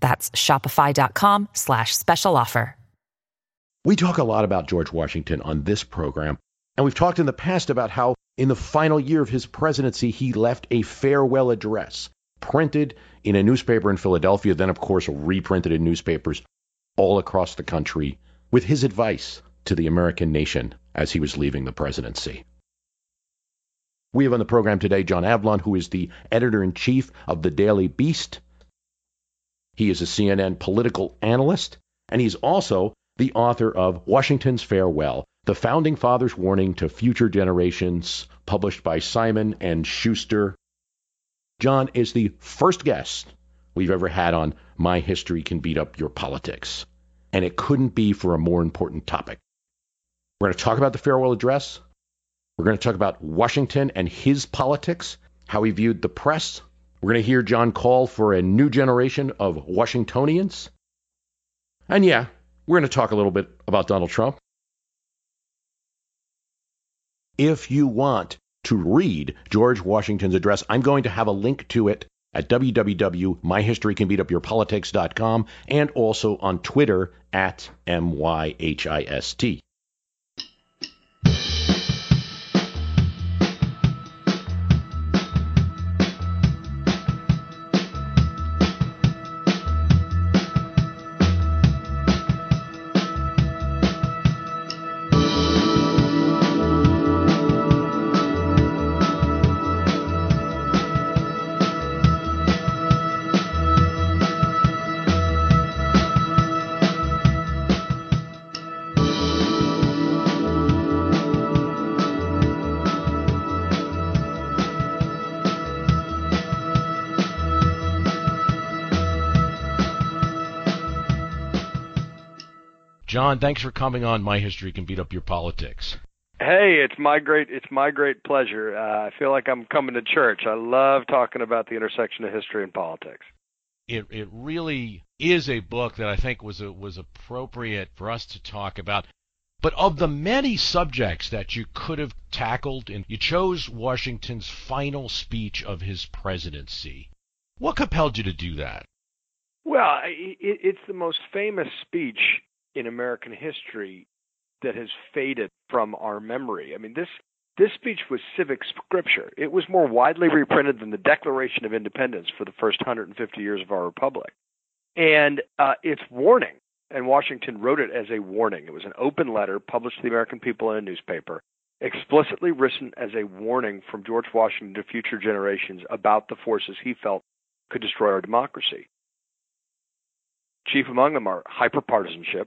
That's shopify.com slash special offer. We talk a lot about George Washington on this program, and we've talked in the past about how in the final year of his presidency, he left a farewell address printed in a newspaper in Philadelphia, then, of course, reprinted in newspapers all across the country with his advice to the American nation as he was leaving the presidency. We have on the program today John Avlon, who is the editor in chief of the Daily Beast. He is a CNN political analyst, and he's also the author of Washington's Farewell The Founding Fathers' Warning to Future Generations, published by Simon and Schuster. John is the first guest we've ever had on My History Can Beat Up Your Politics, and it couldn't be for a more important topic. We're going to talk about the farewell address. We're going to talk about Washington and his politics, how he viewed the press. We're going to hear John call for a new generation of Washingtonians. And yeah, we're going to talk a little bit about Donald Trump. If you want to read George Washington's address, I'm going to have a link to it at www.myhistorycanbeatupyourpolitics.com and also on Twitter at MYHIST. John, thanks for coming on. My history can beat up your politics. Hey, it's my great it's my great pleasure. Uh, I feel like I'm coming to church. I love talking about the intersection of history and politics. It it really is a book that I think was a, was appropriate for us to talk about. But of the many subjects that you could have tackled, and you chose Washington's final speech of his presidency. What compelled you to do that? Well, it's the most famous speech in American history that has faded from our memory. I mean, this this speech was civic scripture. It was more widely reprinted than the Declaration of Independence for the first 150 years of our republic. And uh, it's warning, and Washington wrote it as a warning. It was an open letter published to the American people in a newspaper, explicitly written as a warning from George Washington to future generations about the forces he felt could destroy our democracy. Chief among them are hyperpartisanship,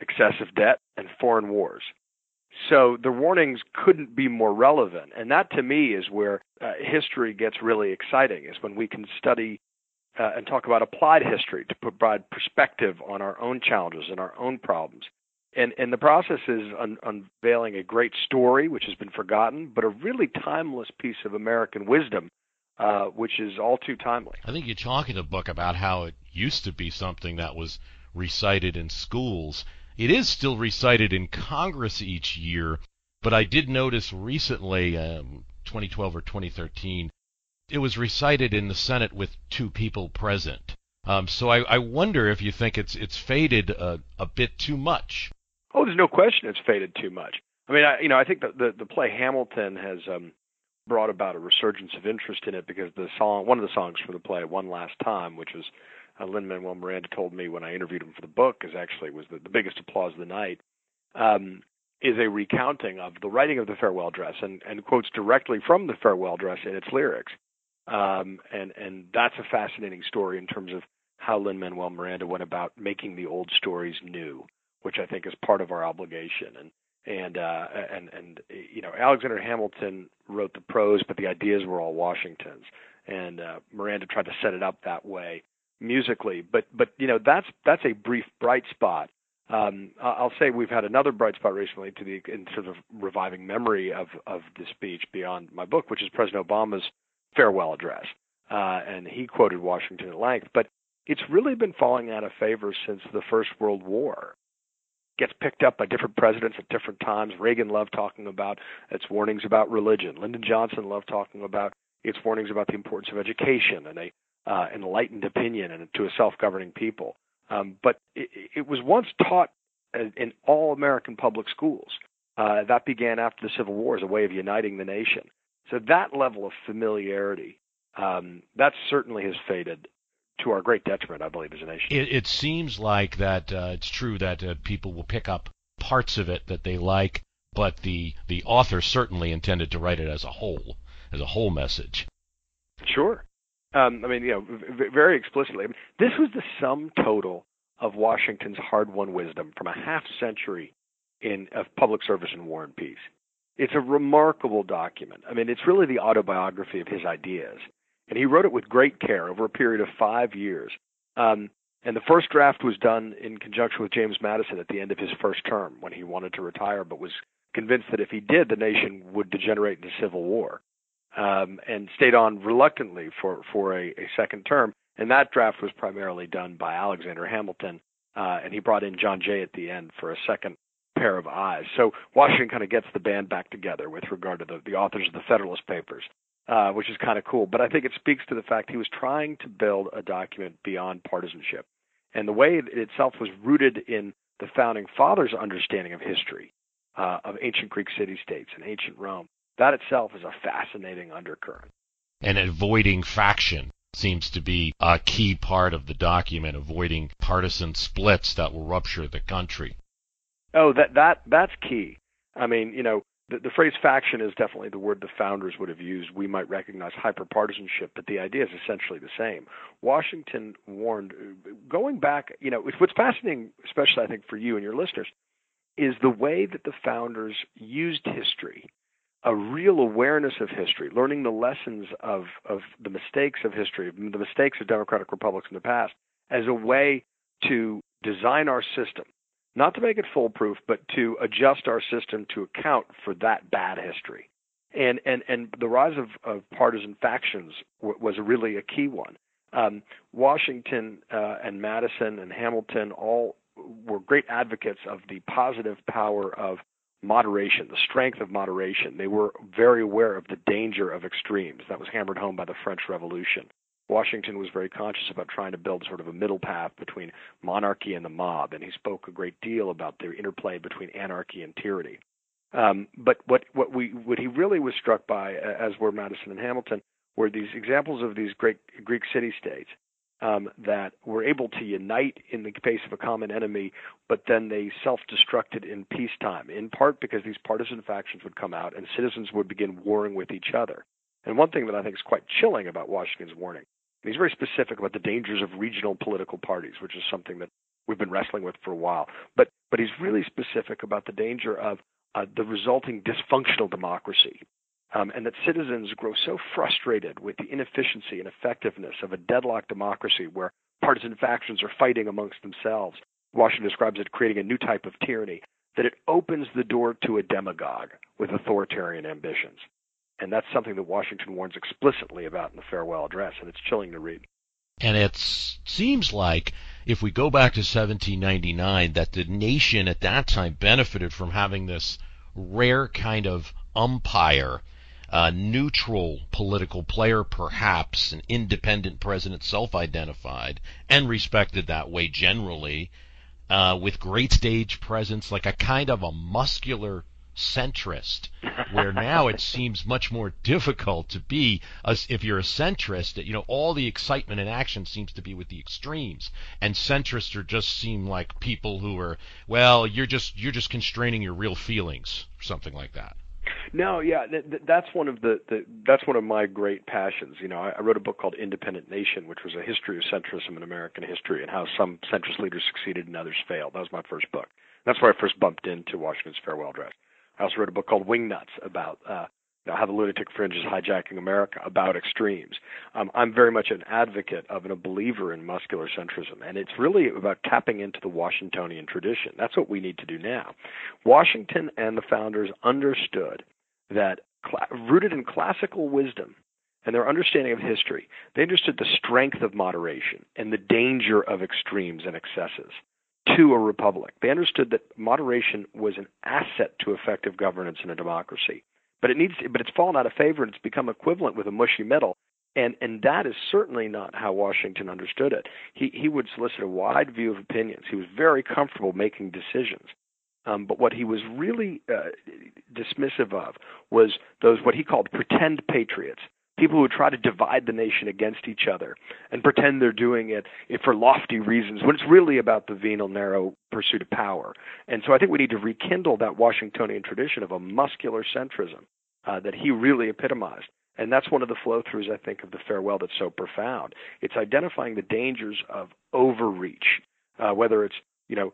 excessive debt, and foreign wars. So the warnings couldn't be more relevant. And that to me is where uh, history gets really exciting, is when we can study uh, and talk about applied history to provide perspective on our own challenges and our own problems. And, and the process is un- unveiling a great story, which has been forgotten, but a really timeless piece of American wisdom, uh, which is all too timely. I think you talk in the book about how it used to be something that was recited in schools it is still recited in Congress each year, but I did notice recently, um, 2012 or 2013, it was recited in the Senate with two people present. Um, so I, I, wonder if you think it's it's faded a, a bit too much. Oh, there's no question it's faded too much. I mean, I, you know, I think the, the, the play Hamilton has um, brought about a resurgence of interest in it because the song, one of the songs for the play, "One Last Time," which was uh, Lin Manuel Miranda told me when I interviewed him for the book, is actually was the, the biggest applause of the night, um, is a recounting of the writing of the farewell address and, and quotes directly from the farewell address in its lyrics. Um, and and that's a fascinating story in terms of how Lin Manuel Miranda went about making the old stories new, which I think is part of our obligation. And and uh, and and you know Alexander Hamilton wrote the prose, but the ideas were all Washington's. And uh, Miranda tried to set it up that way musically, but but you know that's that's a brief bright spot. Um, I'll say we've had another bright spot recently to the in sort of reviving memory of of the speech beyond my book, which is President Obama's farewell address, uh, and he quoted Washington at length. But it's really been falling out of favor since the First World War. Gets picked up by different presidents at different times. Reagan loved talking about its warnings about religion. Lyndon Johnson loved talking about its warnings about the importance of education and a uh, enlightened opinion and to a self-governing people. Um, but it, it, was once taught in all American public schools. Uh, that began after the Civil War as a way of uniting the nation. So that level of familiarity, um, that certainly has faded to our great detriment, I believe, as a nation. It, it seems like that uh, it's true that uh, people will pick up parts of it that they like, but the the author certainly intended to write it as a whole, as a whole message. Sure. Um, I mean, you know, v- very explicitly. This was the sum total of Washington's hard-won wisdom from a half century in of public service in war and peace. It's a remarkable document. I mean, it's really the autobiography of his ideas, and he wrote it with great care over a period of five years. Um, and the first draft was done in conjunction with James Madison at the end of his first term when he wanted to retire, but was convinced that if he did, the nation would degenerate into civil war um, and stayed on reluctantly for for a, a second term. And that draft was primarily done by Alexander Hamilton, uh, and he brought in John Jay at the end for a second pair of eyes. So Washington kind of gets the band back together with regard to the, the authors of the Federalist Papers, uh, which is kind of cool. But I think it speaks to the fact he was trying to build a document beyond partisanship. And the way it itself was rooted in the founding fathers' understanding of history, uh, of ancient Greek city states and ancient Rome, that itself is a fascinating undercurrent. And avoiding faction seems to be a key part of the document, avoiding partisan splits that will rupture the country. Oh, that that that's key. I mean, you know, the, the phrase faction is definitely the word the founders would have used. We might recognize hyperpartisanship, but the idea is essentially the same. Washington warned, going back, you know, what's fascinating, especially I think for you and your listeners, is the way that the founders used history a real awareness of history, learning the lessons of, of the mistakes of history, the mistakes of democratic republics in the past, as a way to design our system, not to make it foolproof, but to adjust our system to account for that bad history. And and and the rise of, of partisan factions w- was really a key one. Um, Washington uh, and Madison and Hamilton all were great advocates of the positive power of moderation, the strength of moderation. They were very aware of the danger of extremes. That was hammered home by the French Revolution. Washington was very conscious about trying to build sort of a middle path between monarchy and the mob, and he spoke a great deal about the interplay between anarchy and tyranny. Um, but what what we what he really was struck by, as were Madison and Hamilton, were these examples of these great Greek city states um, that were able to unite in the face of a common enemy, but then they self-destructed in peacetime, in part because these partisan factions would come out and citizens would begin warring with each other. And one thing that I think is quite chilling about Washington's warning, he's very specific about the dangers of regional political parties, which is something that we've been wrestling with for a while. But but he's really specific about the danger of uh, the resulting dysfunctional democracy um, and that citizens grow so frustrated with the inefficiency and effectiveness of a deadlocked democracy where partisan factions are fighting amongst themselves. Washington describes it creating a new type of tyranny, that it opens the door to a demagogue with authoritarian ambitions. And that's something that Washington warns explicitly about in the farewell address, and it's chilling to read. And it seems like, if we go back to 1799, that the nation at that time benefited from having this rare kind of umpire a neutral political player, perhaps an independent president, self-identified and respected that way generally, uh, with great stage presence, like a kind of a muscular centrist, where now it seems much more difficult to be a, if you're a centrist. You know, all the excitement and action seems to be with the extremes, and centrists are just seem like people who are well, you're just you're just constraining your real feelings, something like that. No, yeah, th- that's one of the, the that's one of my great passions. You know, I, I wrote a book called Independent Nation, which was a history of centrism in American history and how some centrist leaders succeeded and others failed. That was my first book. That's where I first bumped into Washington's farewell address. I also wrote a book called Wingnuts about uh, how the lunatic fringe is hijacking America about extremes. Um, I'm very much an advocate of and a believer in muscular centrism, and it's really about tapping into the Washingtonian tradition. That's what we need to do now. Washington and the founders understood that, rooted in classical wisdom and their understanding of history, they understood the strength of moderation and the danger of extremes and excesses to a republic. They understood that moderation was an asset to effective governance in a democracy. But it needs to, but it's fallen out of favor and it's become equivalent with a mushy middle. And and that is certainly not how Washington understood it. He he would solicit a wide view of opinions. He was very comfortable making decisions. Um, but what he was really uh, dismissive of was those what he called pretend patriots, people who try to divide the nation against each other and pretend they're doing it for lofty reasons when it's really about the venal, narrow pursuit of power. And so I think we need to rekindle that Washingtonian tradition of a muscular centrism uh, that he really epitomized. And that's one of the flow throughs, I think, of the farewell that's so profound. It's identifying the dangers of overreach, uh, whether it's you know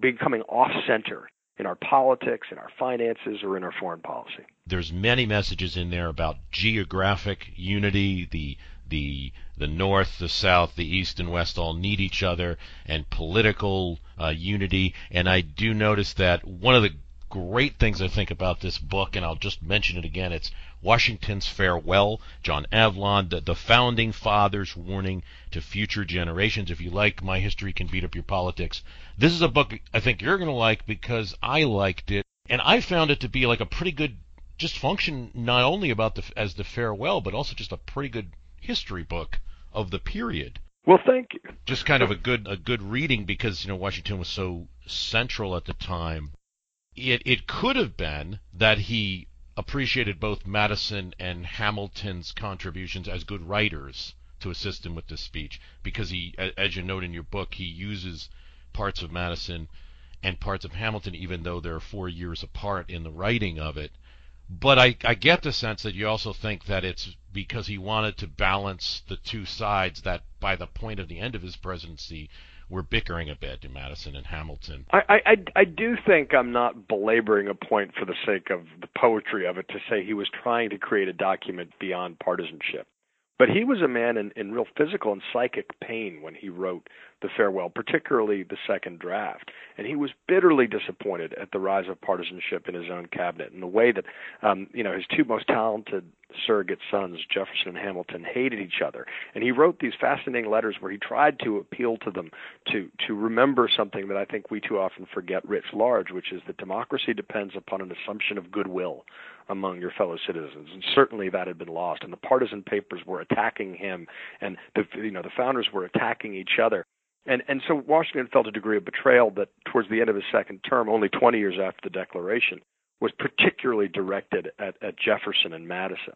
becoming off center in our politics, in our finances, or in our foreign policy. There's many messages in there about geographic unity, the the the north, the south, the east and west all need each other, and political uh, unity. And I do notice that one of the great things I think about this book, and I'll just mention it again. It's Washington's Farewell, John Avlon, the, the founding fathers warning to future generations. If you like My History Can Beat Up Your Politics, this is a book I think you're going to like because I liked it, and I found it to be like a pretty good, just function not only about the as the farewell, but also just a pretty good history book of the period. Well, thank you. Just kind of a good a good reading because you know Washington was so central at the time it, it could have been that he appreciated both Madison and Hamilton's contributions as good writers to assist him with this speech because he as you note in your book he uses parts of Madison and parts of Hamilton even though they're 4 years apart in the writing of it. But I, I get the sense that you also think that it's because he wanted to balance the two sides that by the point of the end of his presidency we're bickering a bit in Madison and Hamilton. I, I I do think I'm not belaboring a point for the sake of the poetry of it to say he was trying to create a document beyond partisanship. But he was a man in, in real physical and psychic pain when he wrote the farewell, particularly the second draft. And he was bitterly disappointed at the rise of partisanship in his own cabinet and the way that, um, you know, his two most talented surrogate sons, Jefferson and Hamilton, hated each other. And he wrote these fascinating letters where he tried to appeal to them to to remember something that I think we too often forget writ large, which is that democracy depends upon an assumption of goodwill among your fellow citizens, and certainly that had been lost. And the partisan papers were attacking him, and the you know the founders were attacking each other. And and so Washington felt a degree of betrayal that towards the end of his second term, only 20 years after the Declaration, was particularly directed at, at Jefferson and Madison.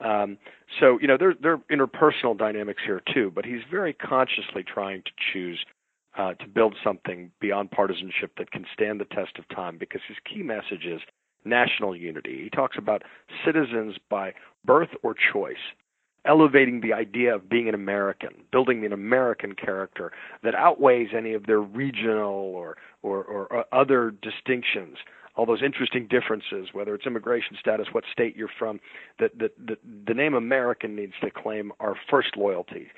Um, so you know there there are interpersonal dynamics here too, but he's very consciously trying to choose uh, to build something beyond partisanship that can stand the test of time because his key message is national unity. He talks about citizens by birth or choice, elevating the idea of being an American, building an American character that outweighs any of their regional or, or, or other distinctions all those interesting differences, whether it's immigration status, what state you're from, that the, the, the name American needs to claim our first loyalty.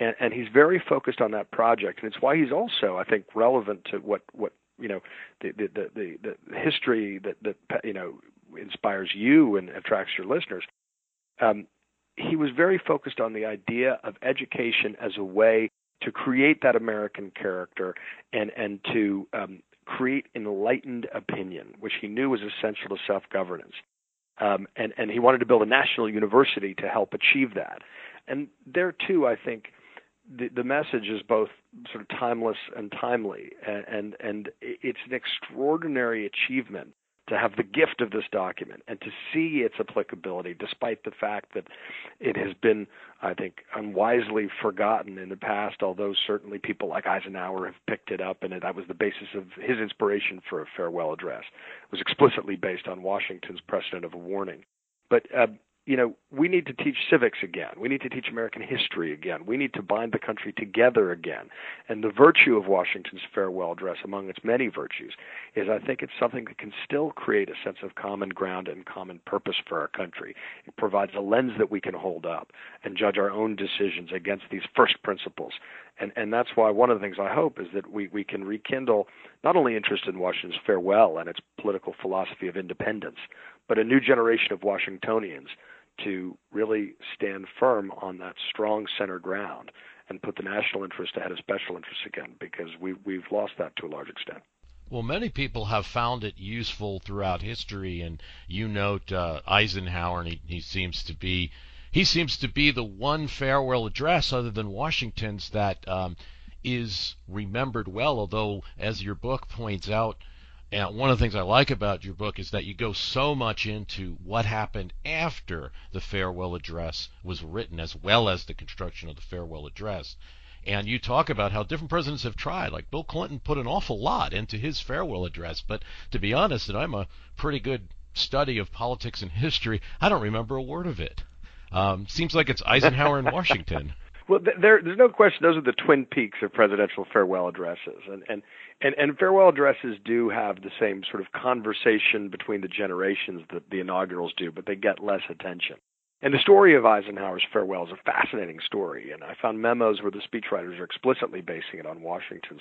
And, and he's very focused on that project, and it's why he's also, I think, relevant to what, what you know the the the, the, the history that that you know inspires you and attracts your listeners. Um, he was very focused on the idea of education as a way to create that American character and and to um, create enlightened opinion, which he knew was essential to self governance. Um, and and he wanted to build a national university to help achieve that. And there too, I think the, the message is both sort of timeless and timely, and, and and it's an extraordinary achievement to have the gift of this document and to see its applicability, despite the fact that it has been, I think, unwisely forgotten in the past. Although certainly people like Eisenhower have picked it up, and that was the basis of his inspiration for a farewell address. It was explicitly based on Washington's precedent of a warning. But uh, you know, we need to teach civics again. We need to teach American history again. We need to bind the country together again. And the virtue of Washington's farewell address, among its many virtues, is I think it's something that can still create a sense of common ground and common purpose for our country. It provides a lens that we can hold up and judge our own decisions against these first principles. And and that's why one of the things I hope is that we, we can rekindle not only interest in Washington's farewell and its political philosophy of independence, but a new generation of Washingtonians to really stand firm on that strong center ground and put the national interest ahead of special interests again because we, we've lost that to a large extent. Well, many people have found it useful throughout history, and you note uh, Eisenhower, and he, he seems to be he seems to be the one farewell address other than Washington's that um, is remembered well. Although, as your book points out, and one of the things I like about your book is that you go so much into what happened after the farewell address was written, as well as the construction of the farewell address. And you talk about how different presidents have tried. Like Bill Clinton put an awful lot into his farewell address. But to be honest, and I'm a pretty good study of politics and history, I don't remember a word of it. Um, seems like it's Eisenhower and Washington. Well, there, there's no question. Those are the twin peaks of presidential farewell addresses, and and and, and farewell addresses do have the same sort of conversation between the generations that the inaugurals do, but they get less attention. And the story of Eisenhower's farewell is a fascinating story, and I found memos where the speechwriters are explicitly basing it on Washington's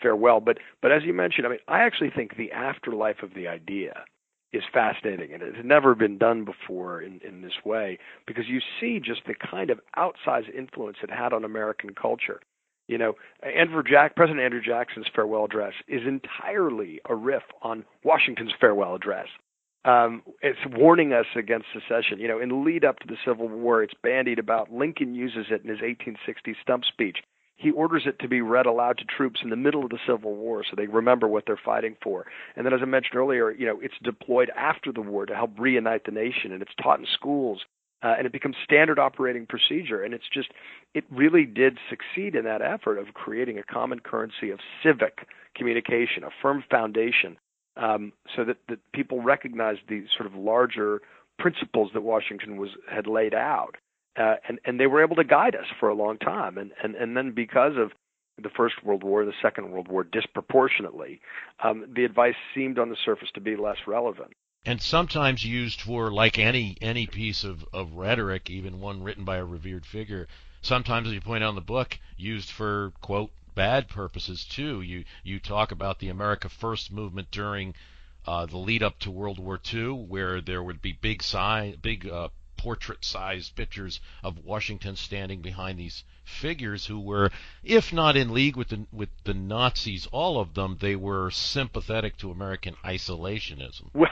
farewell. But but as you mentioned, I mean, I actually think the afterlife of the idea is fascinating, and it has never been done before in, in this way because you see just the kind of outsized influence it had on American culture. You know, Andrew Jack, President Andrew Jackson's farewell address is entirely a riff on Washington's farewell address. Um, it's warning us against secession. You know, in the lead up to the Civil War, it's bandied about. Lincoln uses it in his 1860 stump speech he orders it to be read aloud to troops in the middle of the Civil War so they remember what they're fighting for. And then, as I mentioned earlier, you know, it's deployed after the war to help reunite the nation, and it's taught in schools, uh, and it becomes standard operating procedure. And it's just, it really did succeed in that effort of creating a common currency of civic communication, a firm foundation, um, so that, that people recognize the sort of larger principles that Washington was had laid out uh, and and they were able to guide us for a long time. And and and then because of the First World War, the Second World War, disproportionately, um, the advice seemed on the surface to be less relevant. And sometimes used for, like any any piece of, of rhetoric, even one written by a revered figure, sometimes, as you point out in the book, used for quote bad purposes too. You you talk about the America First movement during uh, the lead up to World War II, where there would be big sign, big uh, portrait-sized pictures of Washington standing behind these figures who were, if not in league with the with the Nazis, all of them, they were sympathetic to American isolationism. Well,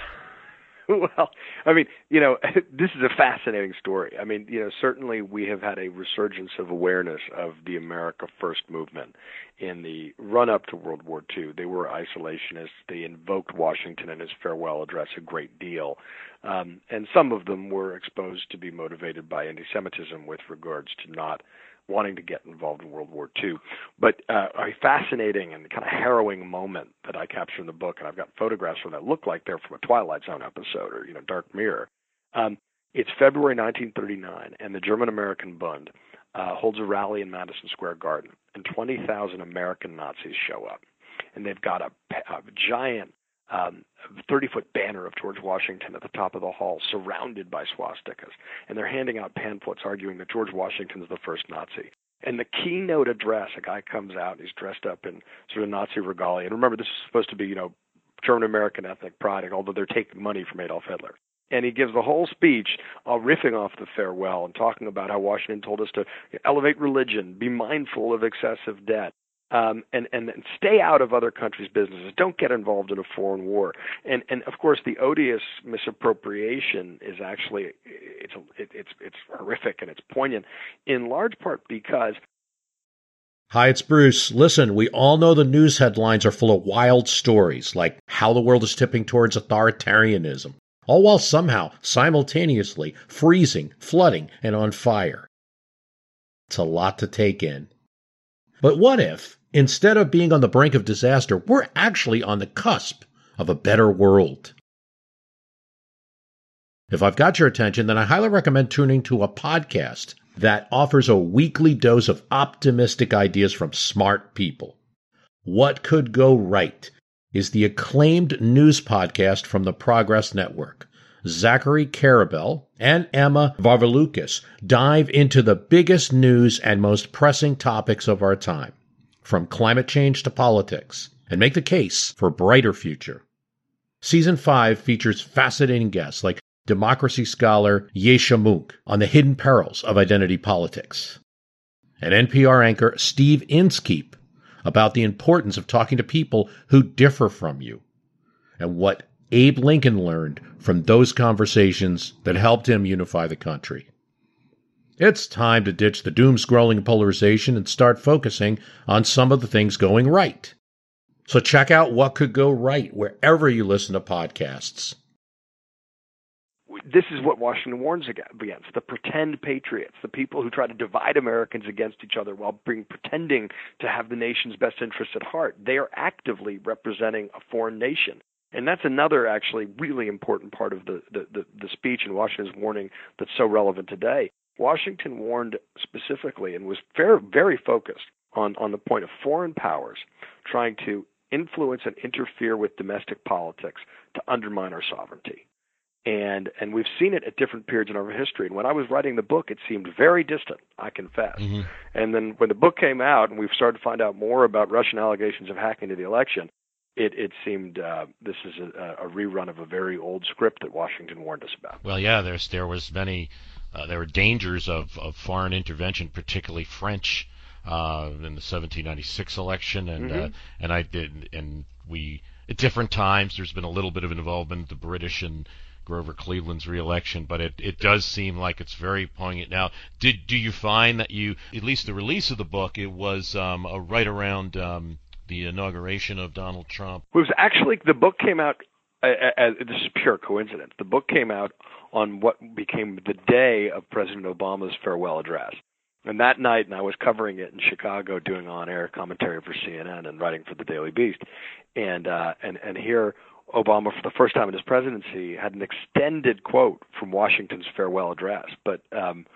well, I mean, you know, this is a fascinating story. I mean, you know, certainly we have had a resurgence of awareness of the America First movement in the run up to World War II. They were isolationists. They invoked Washington and his farewell address a great deal. Um, and some of them were exposed to be motivated by anti Semitism with regards to not wanting to get involved in World War II. But uh, a fascinating and kind of harrowing moment that I capture in the book, and I've got photographs from that look like they're from a Twilight Zone episode or you know Dark Mirror. Um, it's February 1939, and the German American Bund uh, holds a rally in Madison Square Garden, and 20,000 American Nazis show up, and they've got a, a giant um, 30 foot banner of George Washington at the top of the hall, surrounded by swastikas. And they're handing out pamphlets arguing that George Washington's the first Nazi. And the keynote address, a guy comes out and he's dressed up in sort of Nazi regalia. And remember, this is supposed to be, you know, German American ethnic pride, although they're taking money from Adolf Hitler. And he gives the whole speech uh, riffing off the farewell and talking about how Washington told us to elevate religion, be mindful of excessive debt, um, and, and stay out of other countries' businesses. Don't get involved in a foreign war. And and of course, the odious misappropriation is actually it's it's it's horrific and it's poignant, in large part because. Hi, it's Bruce. Listen, we all know the news headlines are full of wild stories, like how the world is tipping towards authoritarianism, all while somehow simultaneously freezing, flooding, and on fire. It's a lot to take in. But what if, instead of being on the brink of disaster, we're actually on the cusp of a better world? If I've got your attention, then I highly recommend tuning to a podcast that offers a weekly dose of optimistic ideas from smart people. What Could Go Right is the acclaimed news podcast from the Progress Network. Zachary Karabell and Emma Varvaloucas dive into the biggest news and most pressing topics of our time, from climate change to politics, and make the case for a brighter future. Season 5 features fascinating guests like democracy scholar Yascha Mounk on the hidden perils of identity politics, and NPR anchor Steve Inskeep about the importance of talking to people who differ from you and what Abe Lincoln learned from those conversations that helped him unify the country. It's time to ditch the doom scrolling polarization and start focusing on some of the things going right. So check out what could go right wherever you listen to podcasts. This is what Washington warns against the pretend patriots, the people who try to divide Americans against each other while being, pretending to have the nation's best interests at heart. They are actively representing a foreign nation. And that's another actually really important part of the, the, the, the speech and Washington's warning that's so relevant today. Washington warned specifically and was very, very focused on, on the point of foreign powers trying to influence and interfere with domestic politics to undermine our sovereignty. And and we've seen it at different periods in our history. And when I was writing the book, it seemed very distant. I confess. Mm-hmm. And then when the book came out, and we've started to find out more about Russian allegations of hacking to the election, it it seemed uh, this is a, a, rerun of a very old script that Washington warned us about. Well, yeah, there's there was many uh, there were dangers of, of foreign intervention, particularly French, uh, in the 1796 election, and uh, mm-hmm. and I did and we at different times there's been a little bit of involvement the British and Grover Cleveland's reelection, but it, it does seem like it's very poignant now. Did do you find that you at least the release of the book it was um, right around um, the inauguration of Donald Trump? It was actually the book came out. As, this is pure coincidence. The book came out on what became the day of President Obama's farewell address. And that night, and I was covering it in Chicago, doing on-air commentary for CNN and writing for the Daily Beast, and uh, and and here Obama, for the first time in his presidency, had an extended quote from Washington's farewell address. But um,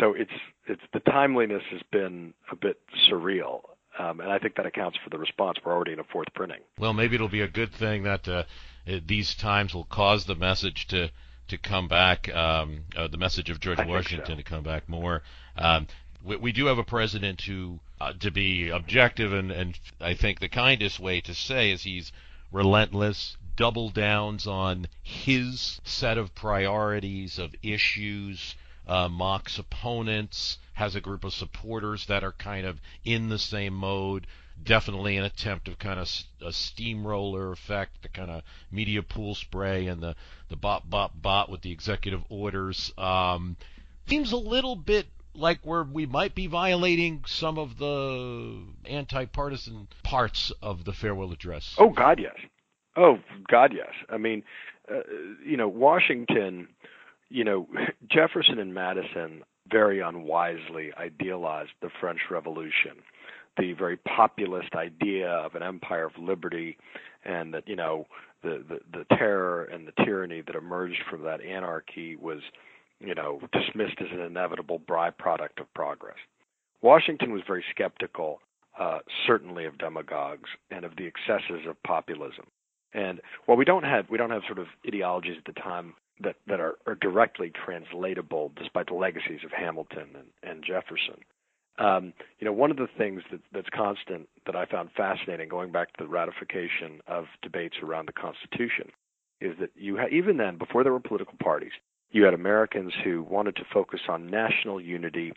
so it's it's the timeliness has been a bit surreal. Um, and I think that accounts for the response. We're already in a fourth printing. Well, maybe it'll be a good thing that uh, these times will cause the message to to come back, um, uh, the message of George I Washington so. to come back more. Um, we, we, do have a president who, uh, to be objective, and, and I think the kindest way to say is he's relentless, double downs on his set of priorities, of issues, uh, mocks opponents, has a group of supporters that are kind of in the same mode. Definitely an attempt of kind of a steamroller effect, the kind of media pool spray and the, the bot, bot, bot with the executive orders. Um, seems a little bit like where we might be violating some of the anti-partisan parts of the farewell address. Oh God, yes. Oh God, yes. I mean, uh, you know, Washington you know, Jefferson and Madison very unwisely idealized the French Revolution, the very populist idea of an empire of liberty, and that you know the, the the terror and the tyranny that emerged from that anarchy was, you know, dismissed as an inevitable byproduct of progress. Washington was very skeptical, uh, certainly of demagogues and of the excesses of populism. And while we don't have we don't have sort of ideologies at the time that that are, are directly translatable, despite the legacies of Hamilton and, and Jefferson. Um, you know, one of the things that, that's constant that I found fascinating, going back to the ratification of debates around the Constitution, is that you ha- even then, before there were political parties, you had Americans who wanted to focus on national unity.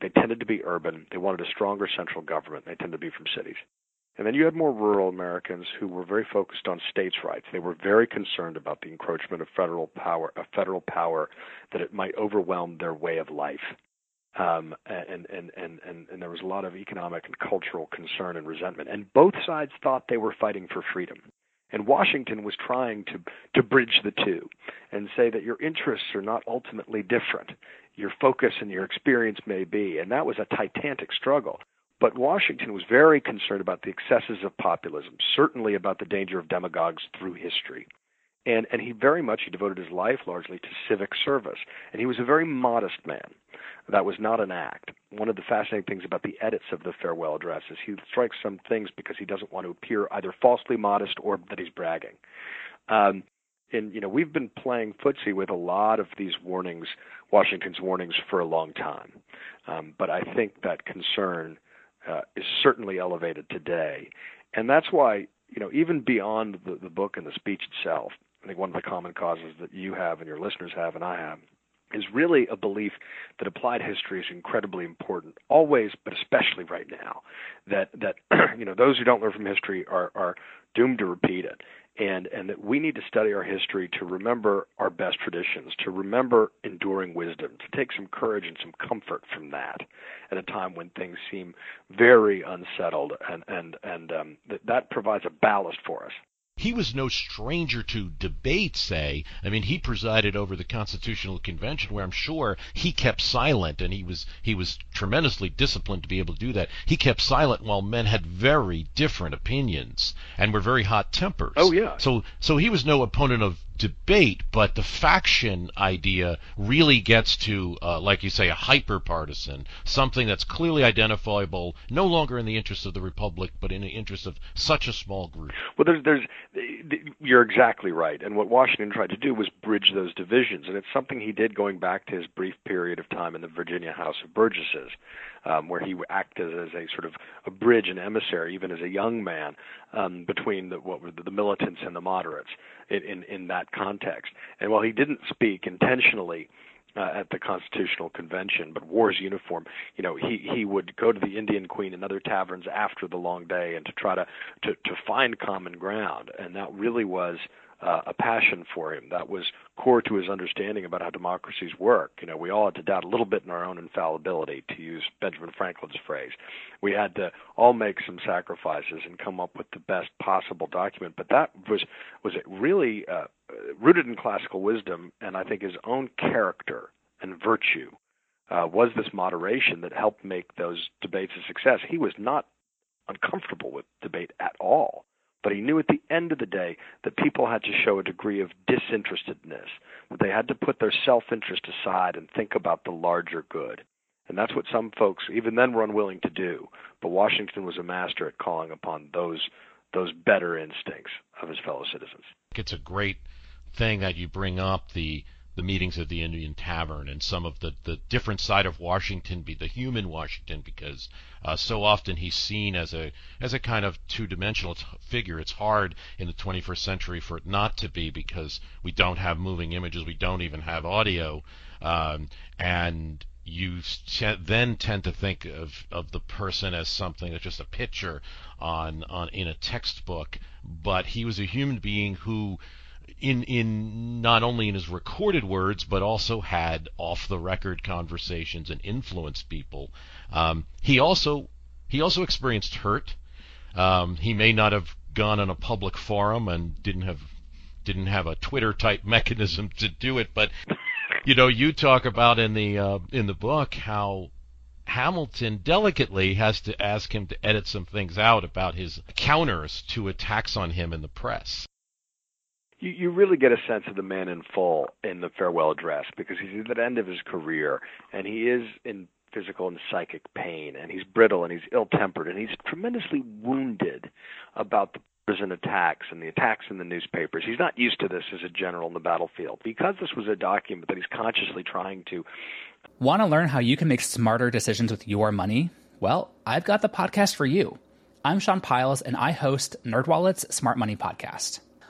They tended to be urban. They wanted a stronger central government. They tended to be from cities. And then you had more rural Americans who were very focused on states' rights. They were very concerned about the encroachment of federal power, of federal power, that it might overwhelm their way of life. Um, and, and, and, and, there was a lot of economic and cultural concern and resentment. And both sides thought they were fighting for freedom. And Washington was trying to, to bridge the two and say that your interests are not ultimately different. Your focus and your experience may be. And that was a titanic struggle. But Washington was very concerned about the excesses of populism, certainly about the danger of demagogues through history. And and he very much he devoted his life largely to civic service. And he was a very modest man. That was not an act. One of the fascinating things about the edits of the farewell address is he strikes some things because he doesn't want to appear either falsely modest or that he's bragging. Um, and you know we've been playing footsie with a lot of these warnings washington's warnings for a long time. Um, but i think that concern uh, is certainly elevated today. And that's why you know even beyond the, the book and the speech itself I think one of the common causes that you have and your listeners have and I have is really a belief that applied history is incredibly important always but especially right now that that you know those who don't learn from history are are doomed to repeat it. And and that we need to study our history to remember our best traditions to remember enduring wisdom to take some courage and some comfort from that at a time when things seem very unsettled and and and um, that that provides a ballast for us he was no stranger to debate, say. I mean, he presided over the Constitutional Convention where I'm sure he kept silent and he was he was tremendously disciplined to be able to do that. He kept silent while men had very different opinions and were very hot tempers. Oh yeah. So so he was no opponent of debate, but the faction idea really gets to, uh, like you say, a hyper partisan, something that's clearly identifiable, no longer in the interest of the republic, but in the interest of such a small group. Well, there's, there's, you're exactly right. And what Washington tried to do was bridge those divisions, and it's something he did going back to his brief period of time in the Virginia House of Burgesses um, where he acted as a sort of a bridge and emissary, even as a young man, um, between the, what were the, the militants and the moderates in, in, that context. And while he didn't speak intentionally uh, at the Constitutional Convention, but wore his uniform. You know, he he would go to the Indian Queen and other taverns after the long day and to try to to to find common ground, and that really was uh, a passion for him. That was core to his understanding about how democracies work. You know, we all had to doubt a little bit in our own infallibility, to use Benjamin Franklin's phrase. We had to all make some sacrifices and come up with the best possible document. But that was was really uh, rooted in classical wisdom, and I think his own character and virtue uh, was this moderation that helped make those debates a success. He was not uncomfortable with debate at all. But he knew at the end of the day that people had to show a degree of disinterestedness, that they had to put their self interest aside and think about the larger good. And that's what some folks, even then, were unwilling to do. But Washington was a master at calling upon those those better instincts of his fellow citizens. It's a great thing that you bring up the the meetings at the Indian Tavern and some of the, the different side of Washington, be the human Washington, because uh, so often he's seen as a as a kind of two dimensional figure. It's hard in the 21st century for it not to be because we don't have moving images, we don't even have audio, um, and you then tend to think of, of the person as something that's just a picture on, on in a textbook, but he was a human being who in in not only in his recorded words but also had off the record conversations and influenced people. Um, he also he also experienced hurt. Um, he may not have gone on a public forum and didn't have didn't have a Twitter type mechanism to do it, but you know you talk about in the uh, in the book how Hamilton delicately has to ask him to edit some things out about his counters to attacks on him in the press you, you really get a sense of the man in full in the farewell address because he's at the end of his career and he is in physical and psychic pain and he's brittle and he's ill tempered and he's tremendously wounded about the prison attacks and the attacks in the newspapers. He's not used to this as a general in the battlefield. Because this was a document that he's consciously trying to Want to learn how you can make smarter decisions with your money? Well, I've got the podcast for you. I'm Sean Pyles and I host NerdWallet's Smart Money Podcast.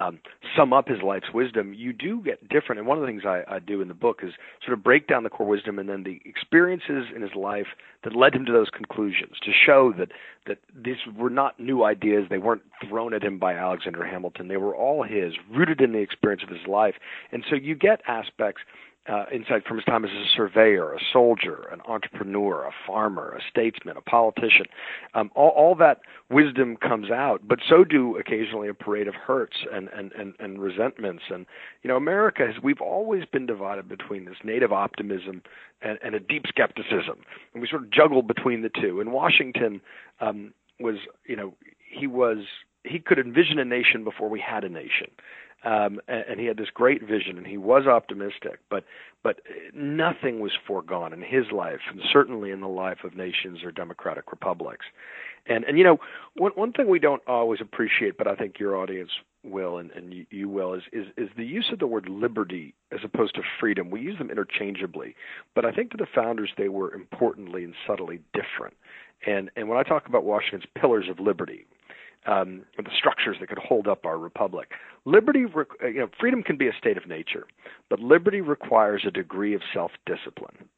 Um, sum up his life's wisdom, you do get different. And one of the things I, I do in the book is sort of break down the core wisdom and then the experiences in his life that led him to those conclusions to show that that these were not new ideas. They weren't thrown at him by Alexander Hamilton. They were all his, rooted in the experience of his life. And so you get aspects uh, insight from his time as a surveyor, a soldier, an entrepreneur, a farmer, a statesman, a politician. Um, all, all that wisdom comes out, but so do occasionally a parade of hurts and, and, and, and resentments. And, you know, America has, we've always been divided between this native optimism and, and a deep skepticism. And we sort of juggle between the two. And Washington um, was, you know, he was, he could envision a nation before we had a nation um, and, and he had this great vision, and he was optimistic. But but nothing was foregone in his life, and certainly in the life of nations or democratic republics. And and you know one one thing we don't always appreciate, but I think your audience will and, and you, you will is, is is the use of the word liberty as opposed to freedom. We use them interchangeably, but I think to the founders they were importantly and subtly different. And and when I talk about Washington's pillars of liberty, um, the structures that could hold up our republic. Liberty, uh, you know, freedom can be a state of nature, but liberty requires a degree of self-discipline,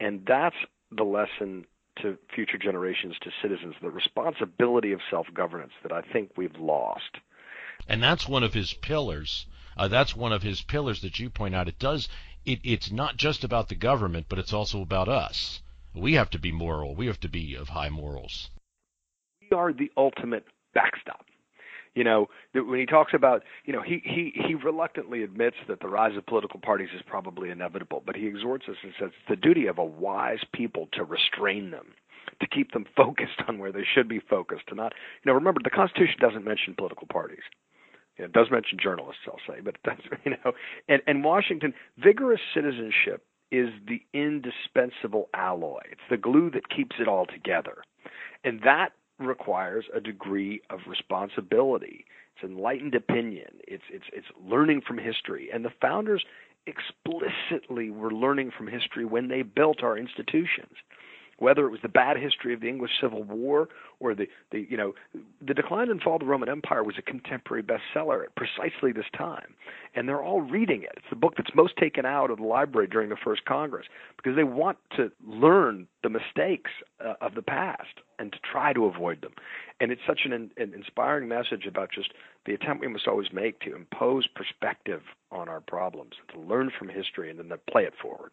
and that's the lesson to future generations, to citizens, the responsibility of self-governance that I think we've lost. And that's one of his pillars. Uh, that's one of his pillars that you point out. It does. It, it's not just about the government, but it's also about us. We have to be moral. We have to be of high morals. We are the ultimate backstop. You know, when he talks about, you know, he, he, he reluctantly admits that the rise of political parties is probably inevitable, but he exhorts us and says it's the duty of a wise people to restrain them, to keep them focused on where they should be focused, to not, you know, remember the Constitution doesn't mention political parties. It does mention journalists, I'll say, but it does, you know, and, and Washington, vigorous citizenship is the indispensable alloy. It's the glue that keeps it all together. And that requires a degree of responsibility. It's enlightened opinion. It's it's it's learning from history. And the founders explicitly were learning from history when they built our institutions whether it was the bad history of the English Civil War or the, the you know the decline and fall of the Roman Empire was a contemporary bestseller at precisely this time, and they're all reading it. It's the book that's most taken out of the library during the first Congress because they want to learn the mistakes uh, of the past and to try to avoid them. And it's such an, an inspiring message about just the attempt we must always make to impose perspective on our problems, to learn from history, and then to play it forward.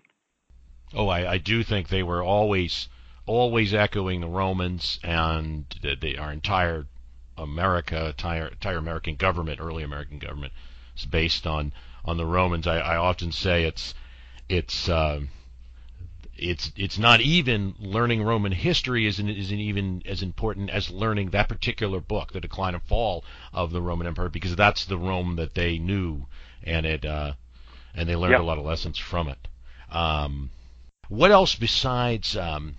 Oh, I, I do think they were always always echoing the Romans and the, the, our entire America, entire, entire American government, early American government, is based on on the Romans. I, I often say it's it's uh, it's it's not even learning Roman history isn't isn't even as important as learning that particular book, The Decline and Fall of the Roman Empire, because that's the Rome that they knew, and it uh, and they learned yep. a lot of lessons from it. Um, what else besides um,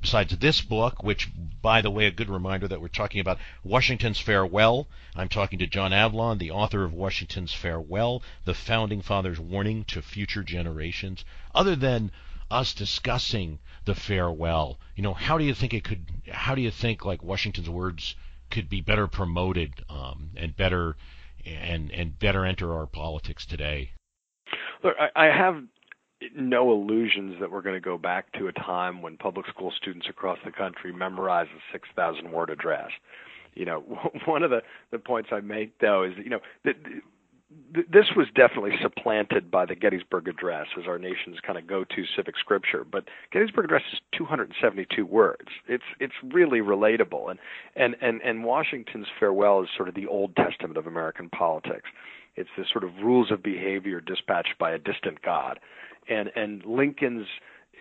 besides this book, which, by the way, a good reminder that we're talking about Washington's Farewell. I'm talking to John Avlon, the author of Washington's Farewell, the Founding Fathers' Warning to Future Generations. Other than us discussing the farewell, you know, how do you think it could? How do you think like Washington's words could be better promoted um, and better and and better enter our politics today? Look, I, I have no illusions that we're going to go back to a time when public school students across the country memorize a 6,000 word address. You know, one of the, the points I make though is, you know, that this was definitely supplanted by the Gettysburg Address as our nation's kind of go-to civic scripture. But Gettysburg Address is 272 words. It's it's really relatable, and and and and Washington's farewell is sort of the Old Testament of American politics. It's this sort of rules of behavior dispatched by a distant God and and Lincoln's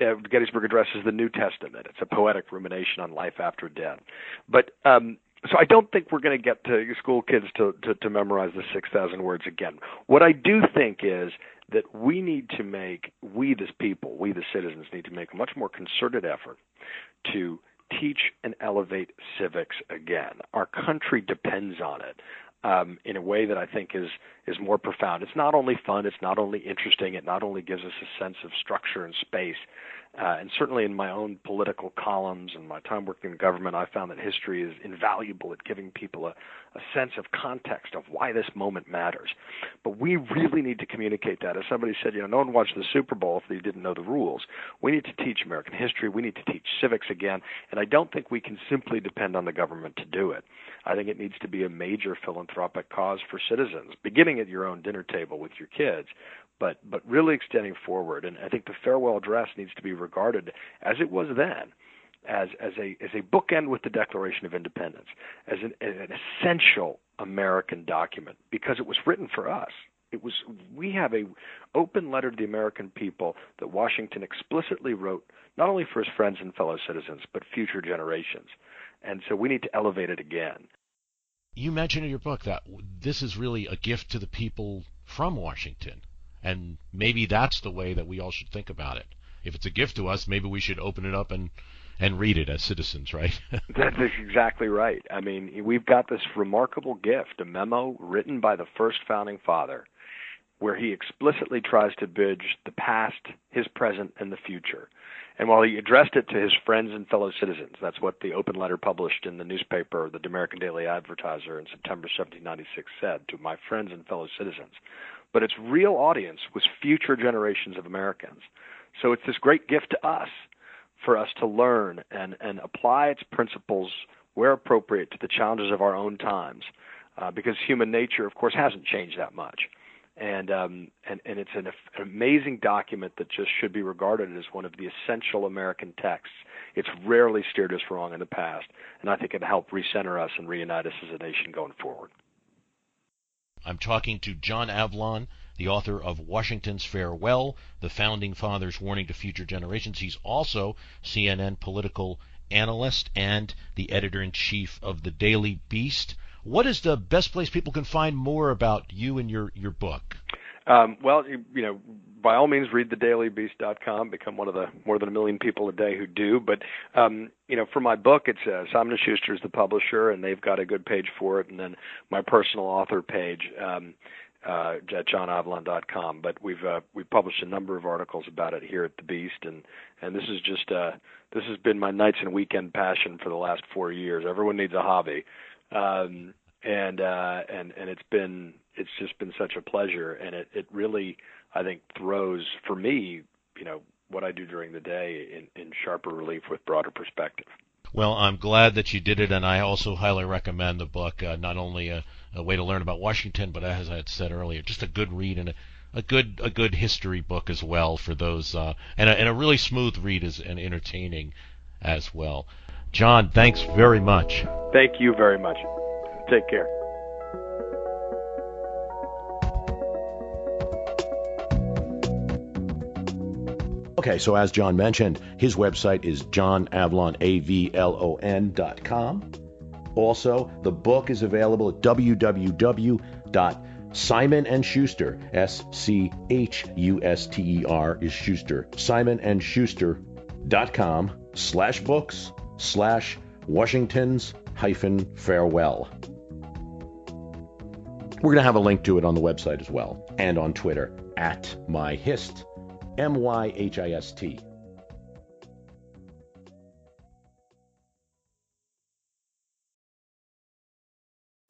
uh, Gettysburg Address is the New Testament. It's a poetic rumination on life after death. But um, so I don't think we're going to get to school kids to, to, to memorize the 6,000 words again. What I do think is that we need to make, we the people, we the citizens need to make a much more concerted effort to teach and elevate civics again. Our country depends on it. Um, in a way that I think is is more profound. It's not only fun, it's not only interesting, it not only gives us a sense of structure and space, uh, and certainly in my own political columns and my time working in government, I found that history is invaluable at giving people a, a sense of context of why this moment matters. But we really need to communicate that. As somebody said, you know, no one watched the Super Bowl if they didn't know the rules. We need to teach American history. We need to teach civics again. And I don't think we can simply depend on the government to do it. I think it needs to be a major philanthropic cause for citizens, beginning at your own dinner table with your kids, but but really extending forward. And I think the farewell address needs to be regarded as it was then, as as a as a bookend with the Declaration of Independence, as an, an essential American document because it was written for us. It was we have a open letter to the American people that Washington explicitly wrote not only for his friends and fellow citizens but future generations. And so we need to elevate it again. You mentioned in your book that this is really a gift to the people from Washington. And maybe that's the way that we all should think about it. If it's a gift to us, maybe we should open it up and and read it as citizens, right? That's exactly right. I mean, we've got this remarkable gift, a memo written by the first founding father, where he explicitly tries to bridge the past, his present, and the future. And while he addressed it to his friends and fellow citizens, that's what the open letter published in the newspaper, the American Daily Advertiser, in September 1796 said to my friends and fellow citizens but its real audience was future generations of Americans. So it's this great gift to us for us to learn and, and apply its principles where appropriate to the challenges of our own times, uh, because human nature, of course, hasn't changed that much. And, um, and, and it's an, an amazing document that just should be regarded as one of the essential American texts. It's rarely steered us wrong in the past, and I think it helped recenter us and reunite us as a nation going forward. I'm talking to John Avlon, the author of Washington's Farewell, the Founding Fathers' Warning to Future Generations. He's also CNN political analyst and the editor in chief of the Daily Beast. What is the best place people can find more about you and your, your book? Um, well, you, you, know, by all means, read thedailybeast.com. Become one of the more than a million people a day who do. But um, you know, for my book, it's uh, Simon is the publisher, and they've got a good page for it. And then my personal author page um, uh, at johnavlon.com. But we've uh, we've published a number of articles about it here at the Beast, and and this is just uh, this has been my nights and weekend passion for the last four years. Everyone needs a hobby. Um, and uh, and and it's been it's just been such a pleasure, and it it really I think throws for me you know what I do during the day in, in sharper relief with broader perspective. Well, I'm glad that you did it, and I also highly recommend the book. Uh, not only a, a, way to learn about Washington, but as I had said earlier, just a good read and a, a good a good history book as well for those, uh, and, a, and a really smooth read as, and entertaining as well. John, thanks very much. Thank you very much. Take care. Okay, so as John mentioned, his website is johnavlon.com. Also, the book is available at www.simonandschuster, S-C-H-U-S-T-E-R is Schuster, simonandschuster.com slash books slash Washington's hyphen farewell. We're going to have a link to it on the website as well and on Twitter at myhist, M Y H I S T.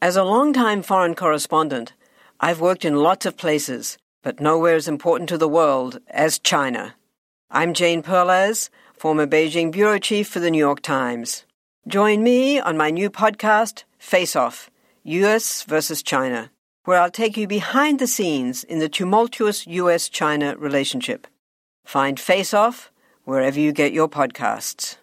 As a long-time foreign correspondent, I've worked in lots of places, but nowhere as important to the world as China. I'm Jane Perlez, former Beijing bureau chief for the New York Times. Join me on my new podcast, Face Off US versus China where I'll take you behind the scenes in the tumultuous US China relationship. Find Face Off wherever you get your podcasts.